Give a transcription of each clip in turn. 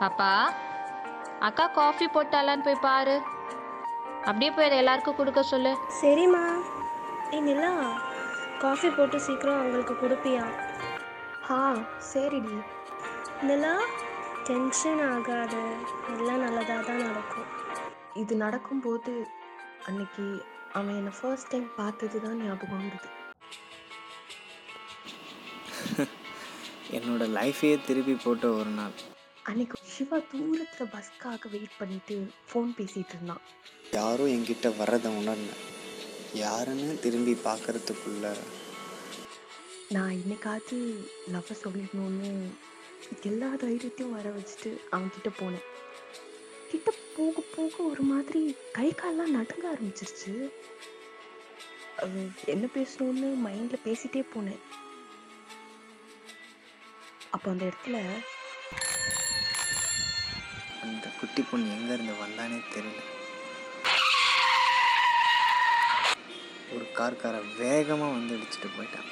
பாப்பா அக்கா காஃபி போட்டாலான்னு போய் பாரு. அப்படியே போய் அதை எல்லாருக்கும் கொடுக்க சொல்லு. சரிம்மா. ஏய் நிலா காஃபி போட்டு சீக்கிரம் அவங்களுக்கு கொடுப்பியா? ஆ சரிடி. நிலா டென்ஷன் ஆகாத. எல்லாம் நல்லதாக தான் நடக்கும். இது நடக்கும்போது அன்னைக்கு அவன் என்னை ஃபர்ஸ்ட் டைம் பார்த்தது தான் ஞாபகம் வருது. என்னோட லைஃபையே திருப்பி போட்ட ஒரு நாள். அன்னைக்கு சிவா தூரத்தில் பஸ்க்காக வெயிட் பண்ணிட்டு ஃபோன் பேசிட்டு இருந்தான். யாரும் என்கிட்ட வர்றதை உணர்ந்தேன். யாருன்னு திரும்பி பார்க்கறதுக்குள்ள நான் இன்னைக்காவது லவ்வை சொல்லிடணும்னு எல்லா தைரியத்தையும் வர வச்சுட்டு அவன்கிட்ட போனேன். கிட்ட போக போக ஒரு மாதிரி கை கால்லாம் நடுங்க ஆரம்பிச்சிருச்சு. என்ன பேசணும்னு மைண்டில் பேசிட்டே போனேன். அப்போ அந்த இடத்துல அந்த குட்டி பொண்ணு எங்கேருந்து வந்தானே தெரியல. ஒரு கார்கார வேகமாக வந்து இடிச்சிட்டு போயிட்டான்.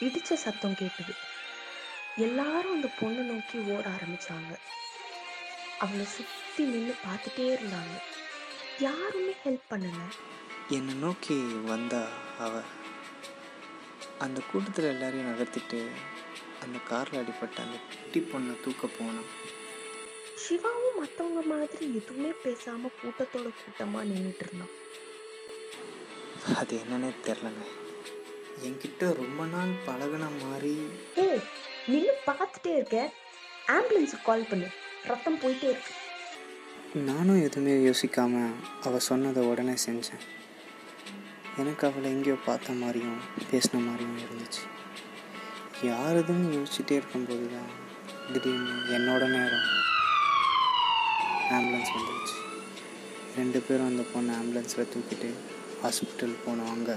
இடிச்ச சத்தம் கேட்டது. எல்லாரும் அந்த பொண்ணை நோக்கி ஓட ஆரம்பிச்சாங்க. அவளை சுத்தி நின்று பார்த்துட்டே இருந்தாங்க. யாருமே ஹெல்ப் பண்ணல. என்னை நோக்கி வந்தா அவ அந்த கூட்டத்தில் எல்லாரையும் நகர்த்திட்டு அந்த காரில் அடிப்பட்ட அந்த குட்டி பொண்ணை தூக்க போனான். சிவாவும் மத்தவங்க மாதிரி எதுவுமே பேசாம கூட்டத்தோட கூட்டமா நின்றுட்டு இருந்தான். அது என்னன்னே தெரிலங்க என்கிட்ட ரொம்ப நாள் பழகுன மாதிரி. ஏய் நின்று பார்த்துட்டே இருக்க. ஆம்புலன்ஸுக்கு கால் பண்ணு. ரத்தம் போயிட்டே இருக்கு. நானும் எதுவுமே யோசிக்காம அவ சொன்னதை உடனே செஞ்சேன். எனக்கு அவளை எங்கேயோ பார்த்த மாதிரியும் பேசின மாதிரியும் இருந்துச்சு. யாருதுன்னு யோசிச்சுட்டே இருக்கும்போது தான் திடீர்னு என்னோட நேரம் ஆம்புலன்ஸ் வந்துடுச்சு ரெண்டு பேரும் அந்த பொண்ணை ஆம்புலன்ஸில் தூக்கிட்டு ஹாஸ்பிட்டல் போனோம் அங்கே